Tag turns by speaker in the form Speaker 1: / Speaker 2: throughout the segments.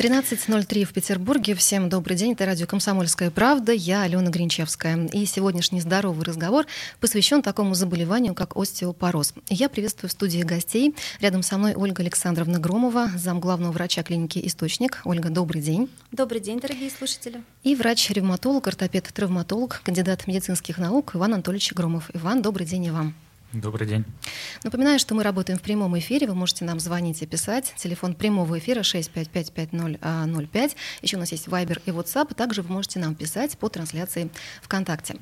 Speaker 1: 13.03 в Петербурге. Всем добрый день. Это радио «Комсомольская правда». Я Алена Гринчевская. И сегодняшний здоровый разговор посвящен такому заболеванию, как остеопороз. Я приветствую в студии гостей. Рядом со мной Ольга Александровна Громова, зам главного врача клиники «Источник». Ольга, добрый день.
Speaker 2: Добрый день, дорогие слушатели.
Speaker 1: И врач-ревматолог, ортопед-травматолог, кандидат медицинских наук Иван Анатольевич Громов. Иван, добрый день и вам.
Speaker 3: Добрый день.
Speaker 1: Напоминаю, что мы работаем в прямом эфире. Вы можете нам звонить и писать. Телефон прямого эфира 6555005. Еще у нас есть Viber и WhatsApp. Также вы можете нам писать по трансляции ВКонтакте.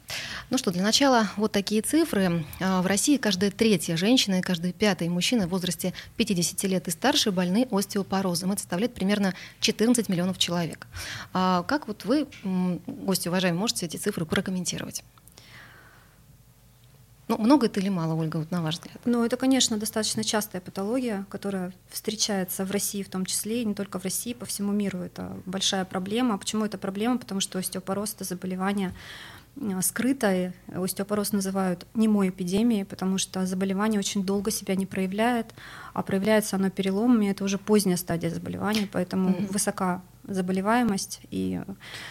Speaker 1: Ну что, для начала вот такие цифры. А, в России каждая третья женщина и каждый пятый мужчина в возрасте 50 лет и старше больны остеопорозом. Это составляет примерно 14 миллионов человек. А как вот вы, гости уважаемые, можете эти цифры прокомментировать? Ну, много это или мало, Ольга, вот на ваш взгляд?
Speaker 2: Ну, это, конечно, достаточно частая патология, которая встречается в России в том числе, и не только в России, по всему миру. Это большая проблема. Почему это проблема? Потому что остеопороз — это заболевание э, скрытое. Остеопороз называют немой эпидемией, потому что заболевание очень долго себя не проявляет, а проявляется оно переломами. Это уже поздняя стадия заболевания, поэтому mm-hmm. высока заболеваемость и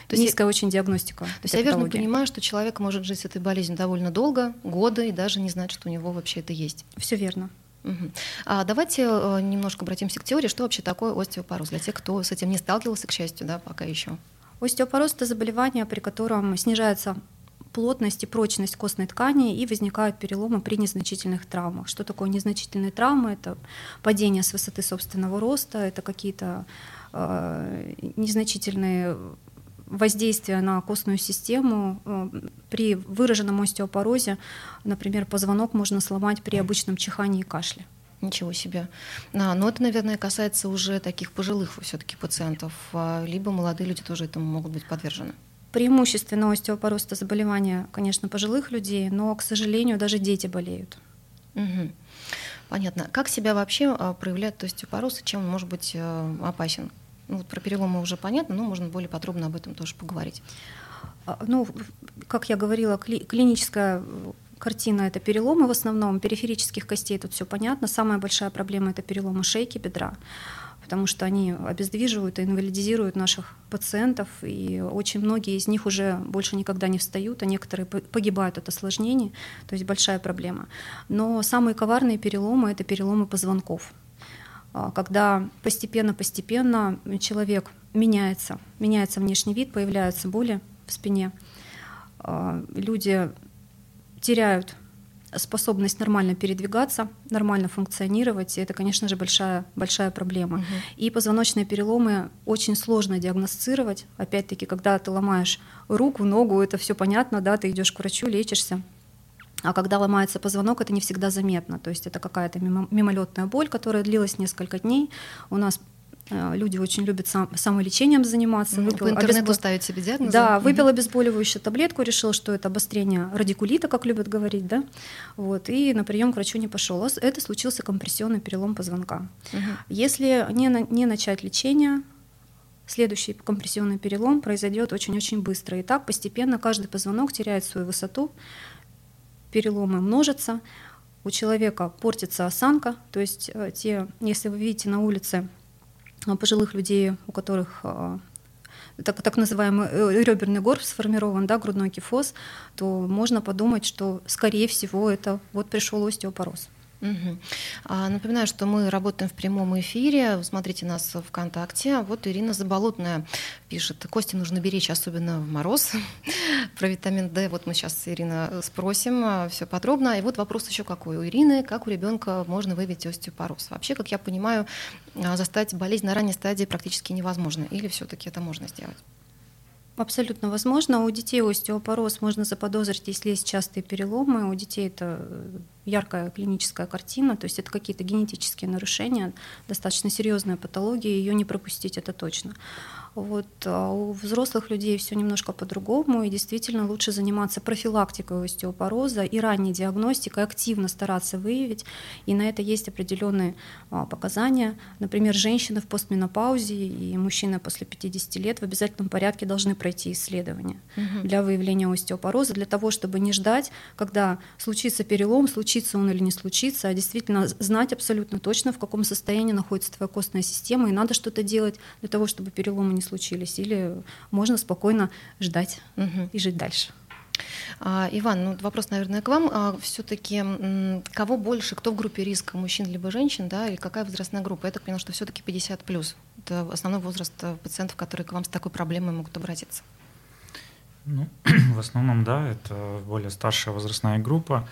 Speaker 2: то есть низкая очень диагностика. То
Speaker 1: есть я верно понимаю, что человек может жить с этой болезнью довольно долго, годы, и даже не знать, что у него вообще это есть.
Speaker 2: Все верно.
Speaker 1: Угу. А давайте э, немножко обратимся к теории, что вообще такое остеопороз для тех, кто с этим не сталкивался, к счастью, да, пока еще.
Speaker 2: Остеопороз это заболевание, при котором снижается плотность и прочность костной ткани и возникают переломы при незначительных травмах. Что такое незначительные травмы? Это падение с высоты собственного роста, это какие-то незначительные воздействия на костную систему. Э, при выраженном остеопорозе, например, позвонок можно сломать при обычном чихании и кашле.
Speaker 1: Ничего себе. А, но это, наверное, касается уже таких пожилых все-таки пациентов, а, либо молодые люди тоже этому могут быть подвержены.
Speaker 2: Преимущественно остеопороз это заболевание, конечно, пожилых людей, но, к сожалению, даже дети болеют.
Speaker 1: Угу. Понятно. Как себя вообще а, проявляет остеопороз и чем он может быть э, опасен? Ну, вот про переломы уже понятно, но можно более подробно об этом тоже поговорить.
Speaker 2: А, ну, как я говорила, кли- клиническая картина это переломы в основном, периферических костей тут все понятно. Самая большая проблема это переломы шейки, бедра потому что они обездвиживают и инвалидизируют наших пациентов, и очень многие из них уже больше никогда не встают, а некоторые погибают от осложнений, то есть большая проблема. Но самые коварные переломы — это переломы позвонков, а, когда постепенно-постепенно человек меняется, меняется внешний вид, появляются боли в спине, а, люди теряют способность нормально передвигаться, нормально функционировать, и это, конечно же, большая, большая проблема. Угу. И позвоночные переломы очень сложно диагностировать. Опять-таки, когда ты ломаешь руку, ногу, это все понятно, да, ты идешь к врачу, лечишься. А когда ломается позвонок, это не всегда заметно. То есть это какая-то мимолетная боль, которая длилась несколько дней. У нас люди очень любят сам, самолечением заниматься.
Speaker 1: Выпил по интернету обезбол... ставить себе диагноз?
Speaker 2: Да, выпил угу. обезболивающую таблетку, решил, что это обострение радикулита, как любят говорить, да, вот, и на прием к врачу не пошел. Это случился компрессионный перелом позвонка. Угу. Если не, не начать лечение, следующий компрессионный перелом произойдет очень-очень быстро. И так постепенно каждый позвонок теряет свою высоту, переломы множатся, у человека портится осанка, то есть э, те, если вы видите на улице э, пожилых людей, у которых э, так, так называемый реберный горб сформирован, да, грудной кифоз, то можно подумать, что, скорее всего, это вот пришел остеопороз.
Speaker 1: Угу. А, напоминаю, что мы работаем в прямом эфире. Смотрите нас ВКонтакте. Вот Ирина Заболотная пишет, кости нужно беречь, особенно в мороз. Про витамин D вот мы сейчас, Ирина, спросим а, все подробно. И вот вопрос еще какой у Ирины. Как у ребенка можно выявить остеопороз? Вообще, как я понимаю, а, застать болезнь на ранней стадии практически невозможно. Или все-таки это можно сделать?
Speaker 2: Абсолютно возможно. У детей остеопороз можно заподозрить, если есть частые переломы. У детей это э, яркая клиническая картина, то есть это какие-то генетические нарушения, достаточно серьезная патология, ее не пропустить это точно. Вот, а у взрослых людей все немножко по-другому, и действительно лучше заниматься профилактикой остеопороза и ранней диагностикой, активно стараться выявить, и на это есть определенные а, показания. Например, женщины в постменопаузе и мужчины после 50 лет в обязательном порядке должны пройти исследование угу. для выявления остеопороза, для того, чтобы не ждать, когда случится перелом, случится он или не случится, а действительно знать абсолютно точно, в каком состоянии находится твоя костная система, и надо что-то делать для того, чтобы переломы не случились, или можно спокойно ждать угу. и жить дальше.
Speaker 1: А, Иван, ну вопрос, наверное, к вам. А, все-таки кого больше, кто в группе риска, мужчин либо женщин, да, или какая возрастная группа? Я так поняла, что все-таки 50 плюс. Это основной возраст э, пациентов, которые к вам с такой проблемой могут обратиться.
Speaker 3: Ну, в основном, да, это более старшая возрастная группа.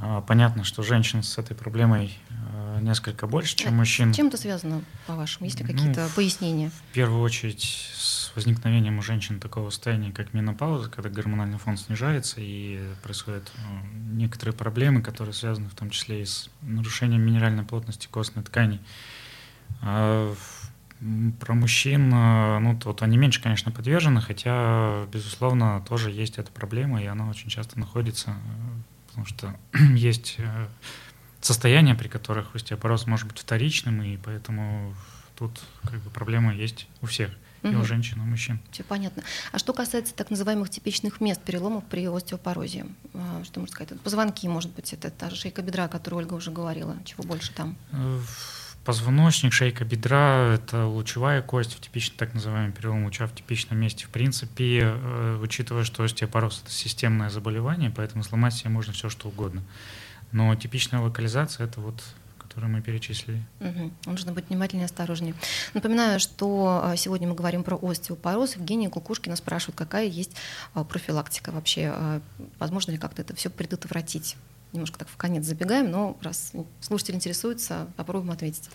Speaker 3: А, понятно, что женщин с этой проблемой э, несколько больше, чем э, мужчин.
Speaker 1: Чем это связано, по-вашему? Есть ли какие-то ну, пояснения?
Speaker 3: В первую очередь с возникновением у женщин такого состояния, как менопауза, когда гормональный фон снижается и происходят э, некоторые проблемы, которые связаны в том числе и с нарушением минеральной плотности костной ткани. А про мужчин, ну, вот они меньше, конечно, подвержены, хотя, безусловно, тоже есть эта проблема, и она очень часто находится потому что есть э, состояния, при которых остеопороз может быть вторичным, и поэтому тут как бы проблема есть у всех. И у женщин, и у мужчин.
Speaker 1: Все понятно. А что касается так называемых типичных мест переломов при остеопорозе, а, что можно сказать? Позвонки, может быть, это та же шейка бедра, о которой Ольга уже говорила. Чего больше там?
Speaker 3: Э, Позвоночник, шейка бедра – это лучевая кость в типичном так называемом перелом луча в типичном месте. В принципе, э, учитывая, что остеопороз – это системное заболевание, поэтому сломать себе можно все, что угодно. Но типичная локализация – это вот которые мы перечислили.
Speaker 1: Угу. Нужно быть внимательнее осторожнее. Напоминаю, что э, сегодня мы говорим про остеопороз. Евгения Кукушкина спрашивает, какая есть э, профилактика вообще. Возможно ли как-то это все предотвратить? немножко так в конец забегаем, но раз слушатель интересуется, попробуем ответить.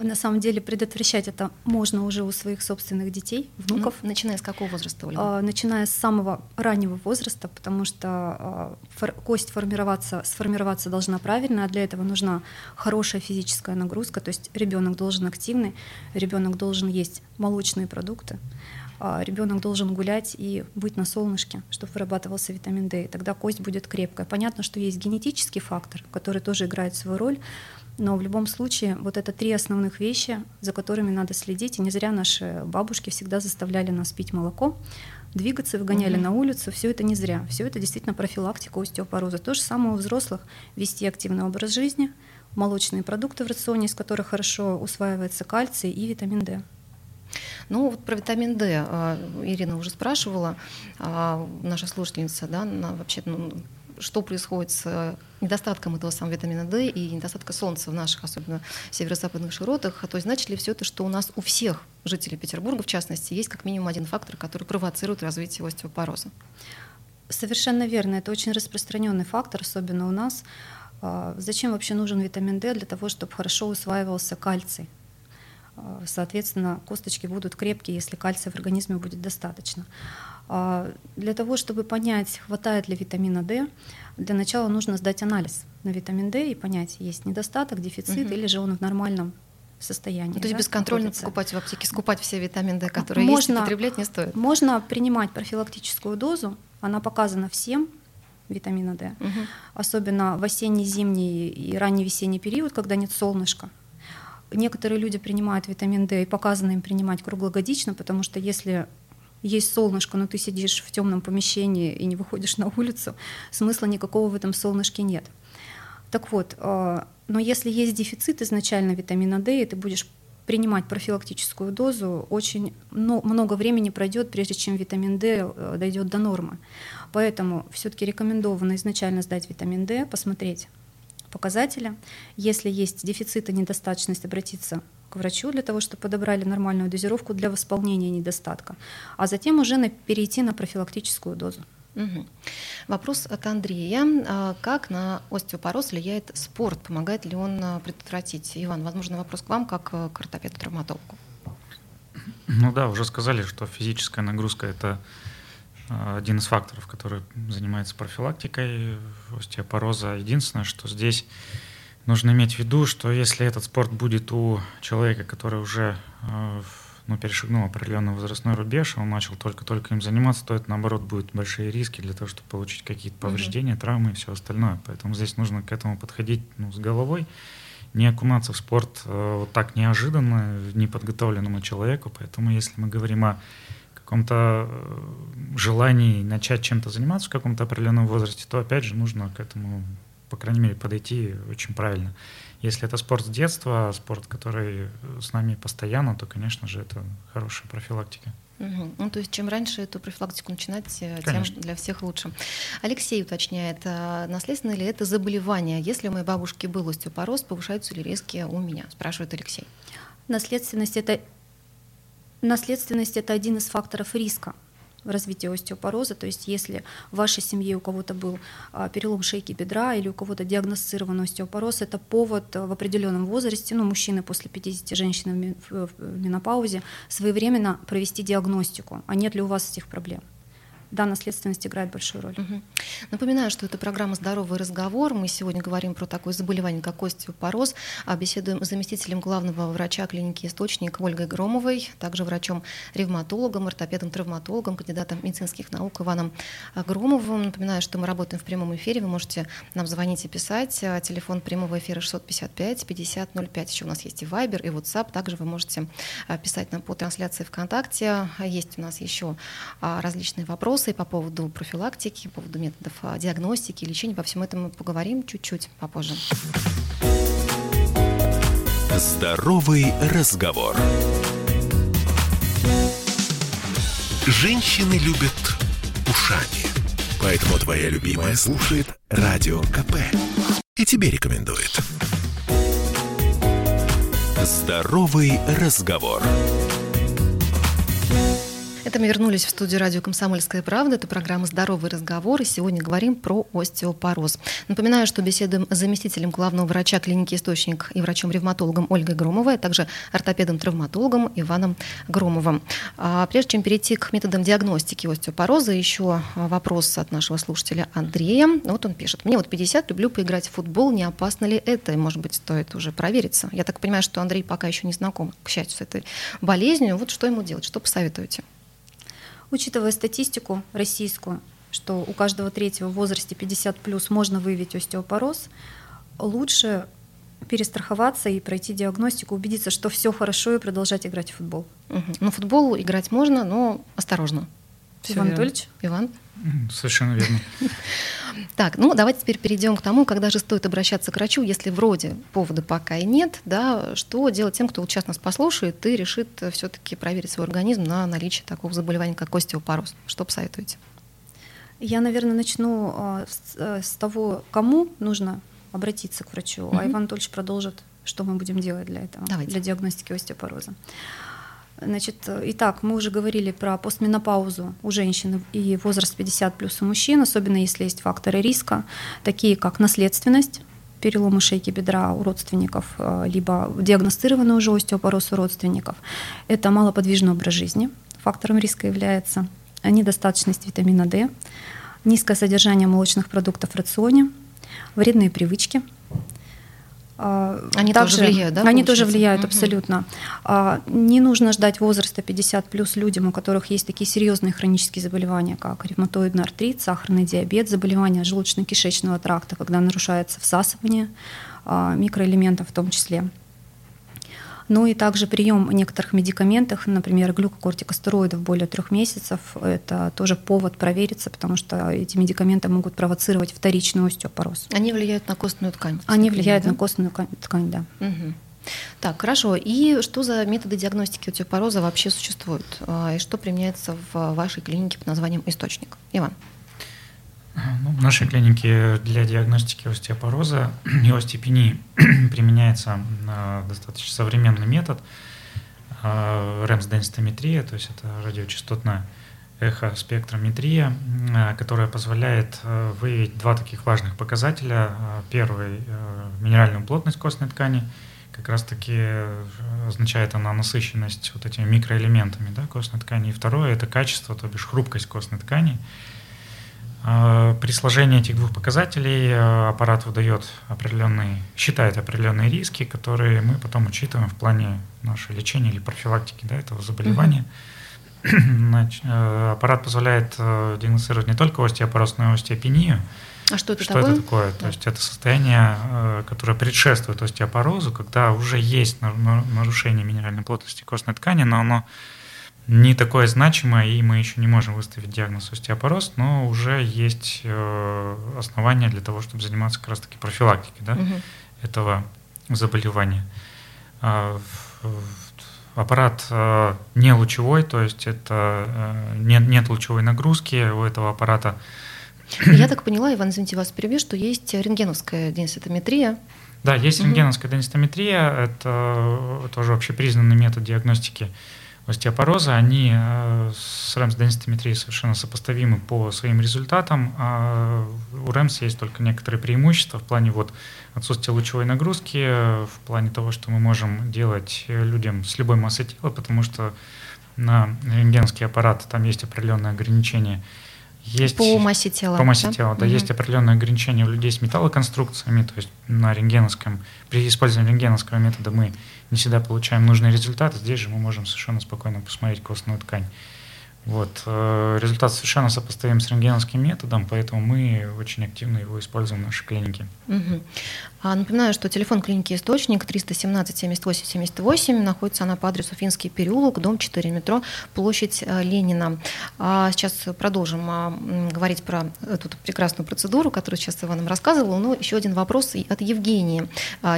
Speaker 2: На самом деле предотвращать это можно уже у своих собственных детей, внуков.
Speaker 1: Ну, начиная с какого возраста, Ольга?
Speaker 2: А, начиная с самого раннего возраста, потому что а, фор- кость формироваться, сформироваться должна правильно, а для этого нужна хорошая физическая нагрузка, то есть ребенок должен активный, ребенок должен есть молочные продукты, ребенок должен гулять и быть на солнышке, чтобы вырабатывался витамин D, и тогда кость будет крепкая. Понятно, что есть генетический фактор, который тоже играет свою роль, но в любом случае вот это три основных вещи, за которыми надо следить. И не зря наши бабушки всегда заставляли нас пить молоко, двигаться, выгоняли угу. на улицу. Все это не зря. Все это действительно профилактика остеопороза. То же самое у взрослых. Вести активный образ жизни, молочные продукты в рационе, из которых хорошо усваивается кальций и витамин D.
Speaker 1: Ну, вот про витамин D а, Ирина уже спрашивала, а, наша слушательница, да, вообще, ну, что происходит с недостатком этого самого витамина D и недостатка солнца в наших, особенно северо-западных широтах. То есть значит ли все это, что у нас у всех жителей Петербурга, в частности, есть как минимум один фактор, который провоцирует развитие остеопороза?
Speaker 2: Совершенно верно. Это очень распространенный фактор, особенно у нас. А, зачем вообще нужен витамин D? Для того, чтобы хорошо усваивался кальций. А, соответственно, косточки будут крепкие, если кальция в организме будет достаточно. А, для того, чтобы понять, хватает ли витамина D, для начала нужно сдать анализ на витамин D и понять, есть недостаток, дефицит угу. или же он в нормальном состоянии.
Speaker 1: Ну, то есть да, бесконтрольно находится. покупать в аптеке, скупать все витамин D, которые можно, есть, употреблять не стоит?
Speaker 2: Можно принимать профилактическую дозу, она показана всем, витамина D, угу. особенно в осенний, зимний и ранний весенний период, когда нет солнышка. Некоторые люди принимают витамин D и показано им принимать круглогодично, потому что если есть солнышко, но ты сидишь в темном помещении и не выходишь на улицу, смысла никакого в этом солнышке нет. Так вот, э, но если есть дефицит изначально витамина D, и ты будешь принимать профилактическую дозу, очень много времени пройдет, прежде чем витамин D э, дойдет до нормы. Поэтому все-таки рекомендовано изначально сдать витамин D, посмотреть, показателя. Если есть дефицит и недостаточность, обратиться к врачу для того, чтобы подобрали нормальную дозировку для восполнения недостатка, а затем уже на, перейти на профилактическую дозу.
Speaker 1: Угу. Вопрос от Андрея. А как на остеопороз влияет спорт? Помогает ли он а, предотвратить? Иван, возможно, вопрос к вам, как к ортопеду-травматологу.
Speaker 3: Ну да, уже сказали, что физическая нагрузка – это один из факторов, который занимается профилактикой остеопороза. Единственное, что здесь нужно иметь в виду, что если этот спорт будет у человека, который уже э, ну, перешагнул определенный возрастной рубеж, он начал только-только им заниматься, то это, наоборот, будут большие риски для того, чтобы получить какие-то повреждения, mm-hmm. травмы и все остальное. Поэтому здесь нужно к этому подходить ну, с головой, не окунаться в спорт э, вот так неожиданно неподготовленному человеку. Поэтому если мы говорим о каком-то э, желании начать чем-то заниматься в каком-то определенном возрасте, то опять же нужно к этому, по крайней мере, подойти очень правильно. Если это спорт с детства, спорт, который с нами постоянно, то, конечно же, это хорошая профилактика.
Speaker 1: Угу. Ну, то есть чем раньше эту профилактику начинать, э, Конечно. тем для всех лучше. Алексей уточняет, а наследственно ли это заболевание? Если у моей бабушки был остеопороз, повышаются ли риски у меня? Спрашивает Алексей.
Speaker 2: Наследственность это, наследственность это один из факторов риска в развитии остеопороза. То есть если в вашей семье у кого-то был а, перелом шейки бедра или у кого-то диагностирован остеопороз, это повод в определенном возрасте, ну, мужчины после 50, женщины в менопаузе, своевременно провести диагностику, а нет ли у вас этих проблем да, наследственность играет большую роль. Угу.
Speaker 1: Напоминаю, что это программа «Здоровый разговор». Мы сегодня говорим про такое заболевание, как остеопороз. А беседуем с заместителем главного врача клиники «Источник» Ольгой Громовой, также врачом-ревматологом, ортопедом-травматологом, кандидатом медицинских наук Иваном Громовым. Напоминаю, что мы работаем в прямом эфире. Вы можете нам звонить и писать. А, телефон прямого эфира 655 5005. Еще у нас есть и Viber, и WhatsApp. Также вы можете а, писать нам по трансляции ВКонтакте. Есть у нас еще различные вопросы вопросы по поводу профилактики, по поводу методов а, диагностики, лечения. По всему этому мы поговорим чуть-чуть попозже.
Speaker 4: Здоровый разговор. Женщины любят ушами. Поэтому твоя любимая слушает Радио КП. И тебе рекомендует. Здоровый разговор.
Speaker 1: Это мы вернулись в студию радио «Комсомольская правда». Это программа «Здоровый разговор». И сегодня говорим про остеопороз. Напоминаю, что беседуем с заместителем главного врача клиники «Источник» и врачом-ревматологом Ольгой Громовой, а также ортопедом-травматологом Иваном Громовым. А прежде чем перейти к методам диагностики остеопороза, еще вопрос от нашего слушателя Андрея. Вот он пишет. «Мне вот 50, люблю поиграть в футбол. Не опасно ли это? Может быть, стоит уже провериться?» Я так понимаю, что Андрей пока еще не знаком, к счастью, с этой болезнью. Вот что ему делать? Что посоветуете?
Speaker 2: Учитывая статистику российскую, что у каждого третьего в возрасте 50 плюс можно выявить остеопороз, лучше перестраховаться и пройти диагностику, убедиться, что все хорошо и продолжать играть в футбол.
Speaker 1: Угу. Ну, футбол играть можно, но осторожно.
Speaker 2: Иван Анатольевич?
Speaker 1: Иван?
Speaker 3: Совершенно верно.
Speaker 1: Так, ну давайте теперь перейдем к тому, когда же стоит обращаться к врачу, если вроде повода пока и нет, да, что делать тем, кто сейчас нас послушает и решит все-таки проверить свой организм на наличие такого заболевания, как остеопороз. Что посоветуете?
Speaker 2: Я, наверное, начну а, с, э, с того, кому нужно обратиться к врачу, а Иван Анатольевич продолжит, что мы будем делать для этого, Давайте. для диагностики остеопороза. Значит, итак, мы уже говорили про постменопаузу у женщин и возраст 50 плюс у мужчин, особенно если есть факторы риска, такие как наследственность, переломы шейки бедра у родственников, э, либо диагностированный уже остеопороз у родственников. Это малоподвижный образ жизни, фактором риска является недостаточность витамина D, низкое содержание молочных продуктов в рационе, вредные привычки –
Speaker 1: они Также, тоже влияют, да?
Speaker 2: Они тоже влияют, угу. абсолютно. А, не нужно ждать возраста 50 плюс людям, у которых есть такие серьезные хронические заболевания, как ревматоидный артрит, сахарный диабет, заболевания желудочно-кишечного тракта, когда нарушается всасывание а, микроэлементов в том числе. Ну и также прием некоторых медикаментов, например, глюкокортикостероидов более трех месяцев, это тоже повод провериться, потому что эти медикаменты могут провоцировать вторичный остеопороз.
Speaker 1: Они влияют на костную ткань?
Speaker 2: Они влияют да? на костную ткань, да.
Speaker 1: Угу. Так, хорошо. И что за методы диагностики остеопороза вообще существуют? А, и что применяется в вашей клинике под названием «Источник»? Иван.
Speaker 3: Ну, в нашей клинике для диагностики остеопороза и остеопении применяется э, достаточно современный метод э, РЭМС-денситометрия, то есть это радиочастотная эхоспектрометрия, э, которая позволяет выявить два таких важных показателя. Первый – минеральную плотность костной ткани, как раз-таки означает она насыщенность вот этими микроэлементами да, костной ткани. И второе – это качество, то бишь хрупкость костной ткани – А, при сложении этих двух показателей э, аппарат выдает определенные, считает определенные риски, которые мы потом учитываем в плане нашего лечения или профилактики да, этого заболевания. Э, аппарат позволяет э, диагностировать не только остеопороз, но и остеопению.
Speaker 1: А что это
Speaker 3: что
Speaker 1: такое?
Speaker 3: это такое? Да. То есть это состояние, которое предшествует остеопорозу, когда уже есть нарушение минеральной плотности костной ткани, но оно не такое значимое, и мы еще не можем выставить диагноз остеопороз, но уже есть э, основания для того, чтобы заниматься как раз-таки профилактикой да, угу. этого заболевания. А, аппарат э, не лучевой, то есть это э, нет, нет лучевой нагрузки у этого аппарата.
Speaker 1: Я так поняла, Иван, извините вас перебью, что есть рентгеновская денситометрия.
Speaker 3: Да, есть угу. рентгеновская денситометрия, это тоже общепризнанный метод диагностики остеопороза, они э, с РЭМС-денситометрией совершенно сопоставимы по своим результатам. А у РЭМС есть только некоторые преимущества в плане вот отсутствия лучевой нагрузки, в плане того, что мы можем делать людям с любой массой тела, потому что на рентгеновский аппарат там есть определенные ограничения – есть,
Speaker 1: по массе тела.
Speaker 3: По массе да? тела, да. Угу. Есть определенные ограничения у людей с металлоконструкциями, то есть на рентгеновском, при использовании рентгеновского метода мы не всегда получаем нужный результат. Здесь же мы можем совершенно спокойно посмотреть костную ткань. Вот. Э, результат совершенно сопоставим с рентгеновским методом, поэтому мы очень активно его используем в нашей клинике.
Speaker 1: Угу. А, напоминаю, что телефон клиники «Источник» 317 78 78. Находится она по адресу Финский переулок, дом 4, метро, площадь э, Ленина. А сейчас продолжим а, говорить про эту прекрасную процедуру, которую сейчас Иван нам рассказывал. Но еще один вопрос от Евгении.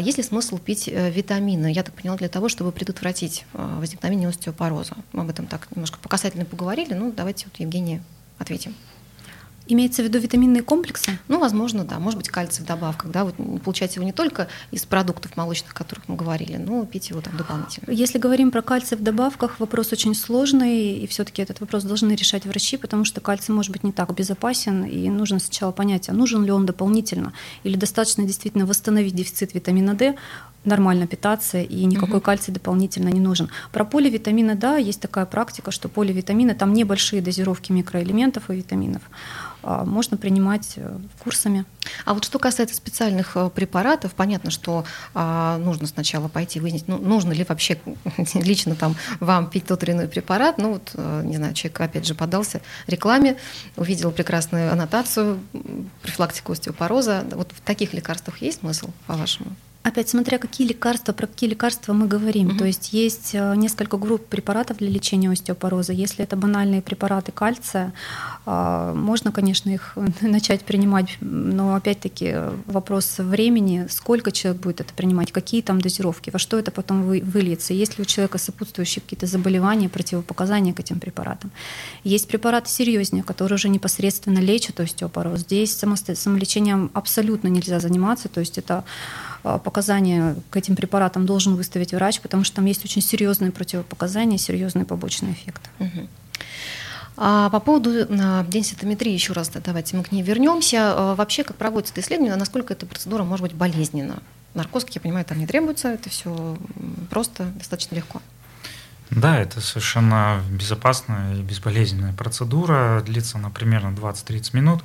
Speaker 1: Есть ли смысл пить э, витамины? Я так поняла, для того, чтобы предотвратить возникновение остеопороза. Мы об этом так немножко по касательно поговорили. Ну, давайте вот Евгении ответим.
Speaker 2: Имеется в виду витаминные комплексы?
Speaker 1: Ну, возможно, да. Может быть, кальций в добавках. Да? Вот получать его не только из продуктов молочных, о которых мы говорили, но пить его там дополнительно.
Speaker 2: Если говорим про кальций в добавках, вопрос очень сложный, и все таки этот вопрос должны решать врачи, потому что кальций может быть не так безопасен, и нужно сначала понять, а нужен ли он дополнительно, или достаточно действительно восстановить дефицит витамина D, нормально питаться, и никакой угу. кальций дополнительно не нужен. Про поливитамины, да, есть такая практика, что поливитамины, там небольшие дозировки микроэлементов и витаминов. А, можно принимать э, курсами.
Speaker 1: А вот что касается специальных э, препаратов, понятно, что а, нужно сначала пойти выяснить, ну, нужно ли вообще лично там вам пить тот или иной препарат. Ну вот, э, не знаю, человек опять же подался рекламе, увидел прекрасную аннотацию, профилактику остеопороза. Вот в таких лекарствах есть смысл, по-вашему?
Speaker 2: Опять смотря какие лекарства, про какие лекарства мы говорим. Угу. То есть есть э, несколько групп препаратов для лечения остеопороза. Если это банальные препараты кальция, э, можно, конечно, их начать принимать, но опять-таки вопрос времени, сколько человек будет это принимать, какие там дозировки, во что это потом выльется, есть ли у человека сопутствующие какие-то заболевания, противопоказания к этим препаратам. Есть препараты серьезнее, которые уже непосредственно лечат остеопороз. Здесь самолечением абсолютно нельзя заниматься, то есть это а, показания к этим препаратам должен выставить врач, потому что там есть очень серьезные противопоказания, серьезные побочные эффекты.
Speaker 1: Угу. А по поводу а, денситометрии, еще раз давайте мы к ней вернемся. А, вообще, как проводится это исследование, насколько эта процедура может быть болезненна? Наркоз, как я понимаю, там не требуется, это все просто, достаточно легко.
Speaker 3: Да, это совершенно безопасная и безболезненная процедура. Длится она примерно 20-30 минут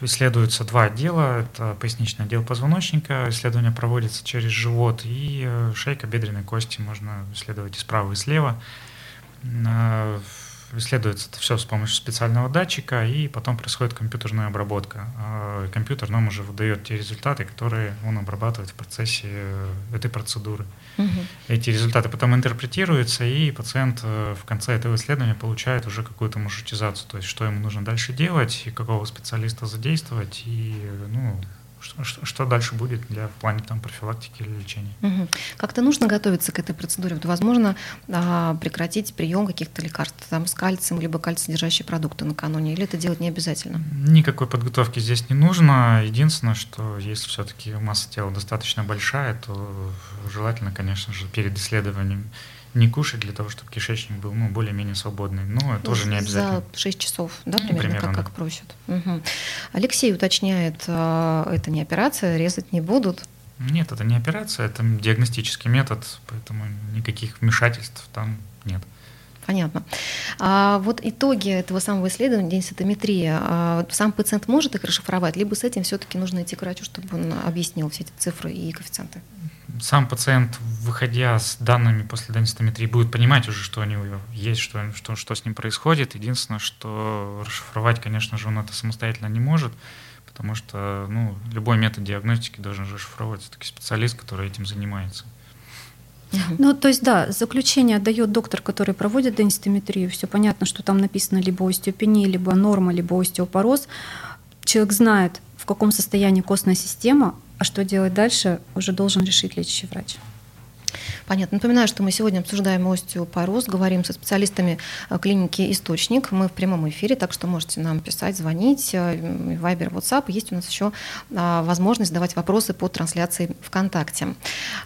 Speaker 3: исследуются два отдела. Это поясничный отдел позвоночника. Исследование проводится через живот и э, шейка бедренной кости. Можно исследовать и справа, и слева. Э, исследуется это все с помощью специального датчика, и потом происходит компьютерная обработка. А компьютер нам уже выдает те результаты, которые он обрабатывает в процессе э, этой процедуры. Угу. Эти результаты потом интерпретируются, и пациент э, в конце этого исследования получает уже какую-то маршрутизацию, то есть что ему нужно дальше делать, и какого специалиста задействовать, и ну, что, что дальше будет для в плане там профилактики или лечения.
Speaker 1: Угу. Как-то нужно готовиться к этой процедуре. Вот, возможно, а, прекратить прием каких-то лекарств там, с кальцием, либо кальций-содержащие продукты накануне, или это делать не обязательно?
Speaker 3: Никакой подготовки здесь не нужно. Единственное, что если все-таки масса тела достаточно большая, то желательно, конечно же, перед исследованием не кушать для того, чтобы кишечник был ну, более-менее свободный. Но ну, тоже не обязательно.
Speaker 1: За 6 часов, да, примерно, примерно как, да. как просят. Угу. Алексей уточняет, а, это не операция, резать не будут.
Speaker 3: Нет, это не операция, это диагностический метод, поэтому никаких вмешательств там нет.
Speaker 1: Понятно. А вот итоги этого самого исследования, денситометрия, а сам пациент может их расшифровать, либо с этим все-таки нужно идти к врачу, чтобы он объяснил все эти цифры и коэффициенты?
Speaker 3: Сам пациент, выходя с данными после денситометрии, будет понимать уже, что у него есть, что, что, что с ним происходит. Единственное, что расшифровать, конечно же, он это самостоятельно не может, потому что ну, любой метод диагностики должен расшифровать все-таки специалист, который этим занимается.
Speaker 2: Ну, то есть, да, заключение дает доктор, который проводит денситометрию. Все понятно, что там написано либо остеопения, либо норма, либо остеопороз. Человек знает, в каком состоянии костная система, а что делать дальше, уже должен решить лечащий врач.
Speaker 1: Понятно. Напоминаю, что мы сегодня обсуждаем остеопороз, говорим со специалистами э, клиники «Источник». Мы в прямом эфире, так что можете нам писать, звонить. Вайбер, WhatsApp. Есть у нас еще а, возможность задавать вопросы по трансляции ВКонтакте.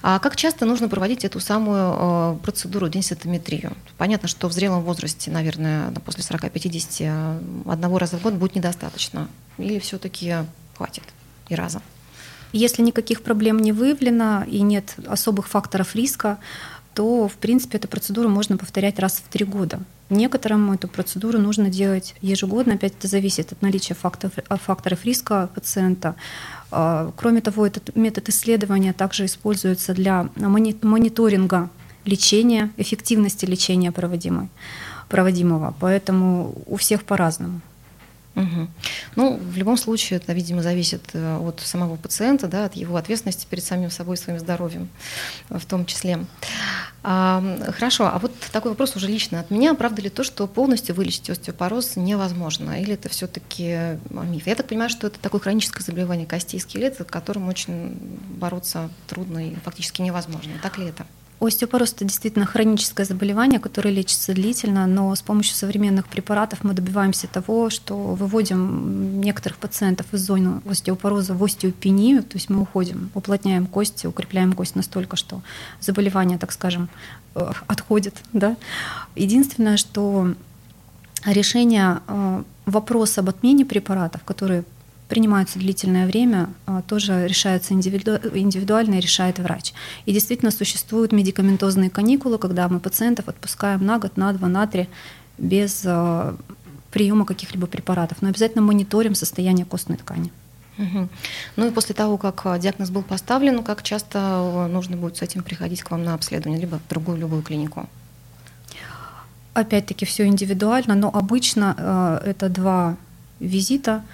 Speaker 1: А как часто нужно проводить эту самую э, процедуру денситометрию? Понятно, что в зрелом возрасте, наверное, после 40-50 э, одного раза в год будет недостаточно. Или все-таки хватит и раза?
Speaker 2: Если никаких проблем не выявлено и нет особых факторов риска, то, в принципе, эту процедуру можно повторять раз в три года. Некоторым эту процедуру нужно делать ежегодно, опять это зависит от наличия факторов, факторов риска пациента. А, кроме того, этот метод исследования также используется для мониторинга лечения, эффективности лечения проводимой, проводимого. Поэтому у всех по-разному.
Speaker 1: Угу. Ну, в любом случае, это, видимо, зависит э, от самого пациента, да, от его ответственности перед самим собой, своим здоровьем в том числе. А, хорошо, а вот такой вопрос уже лично от меня. Правда ли то, что полностью вылечить остеопороз невозможно? Или это все-таки миф? Я так понимаю, что это такое хроническое заболевание костей и скелета, с которым очень бороться трудно и фактически невозможно. Так ли это?
Speaker 2: Остеопороз – это действительно хроническое заболевание, которое лечится длительно, но с помощью современных препаратов мы добиваемся того, что выводим некоторых пациентов из зоны остеопороза в остеопению, то есть мы уходим, уплотняем кости, укрепляем кость настолько, что заболевание, так скажем, э, отходит. Да? Единственное, что решение э, вопроса об отмене препаратов, которые принимаются длительное время, а, тоже решается индивидуально и решает врач. И действительно существуют медикаментозные каникулы, когда мы пациентов отпускаем на год, на два, на три без а, приема каких-либо препаратов, но обязательно мониторим состояние костной ткани.
Speaker 1: Угу. Ну и после того, как а, диагноз был поставлен, как часто нужно будет с этим приходить к вам на обследование, либо в другую любую клинику?
Speaker 2: Опять-таки все индивидуально, но обычно э, это два визита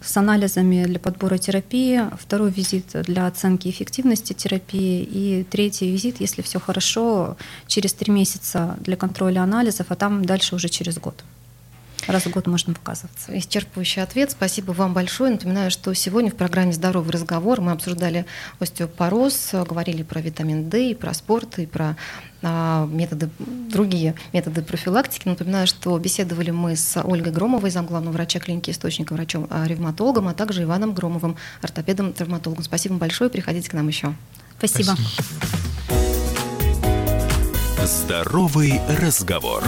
Speaker 2: с анализами для подбора терапии, второй визит для оценки эффективности терапии и третий визит, если все хорошо, через три месяца для контроля анализов, а там дальше уже через год. Раз в год можно показываться.
Speaker 1: Исчерпывающий ответ. Спасибо вам большое. Напоминаю, что сегодня в программе «Здоровый разговор» мы обсуждали остеопороз, говорили про витамин D, и про спорт, и про а, методы, другие методы профилактики. Напоминаю, что беседовали мы с Ольгой Громовой, замглавного врача клиники «Источника», врачом-ревматологом, а также Иваном Громовым, ортопедом-травматологом. Спасибо большое. Приходите к нам еще.
Speaker 2: Спасибо.
Speaker 4: Спасибо. Здоровый разговор.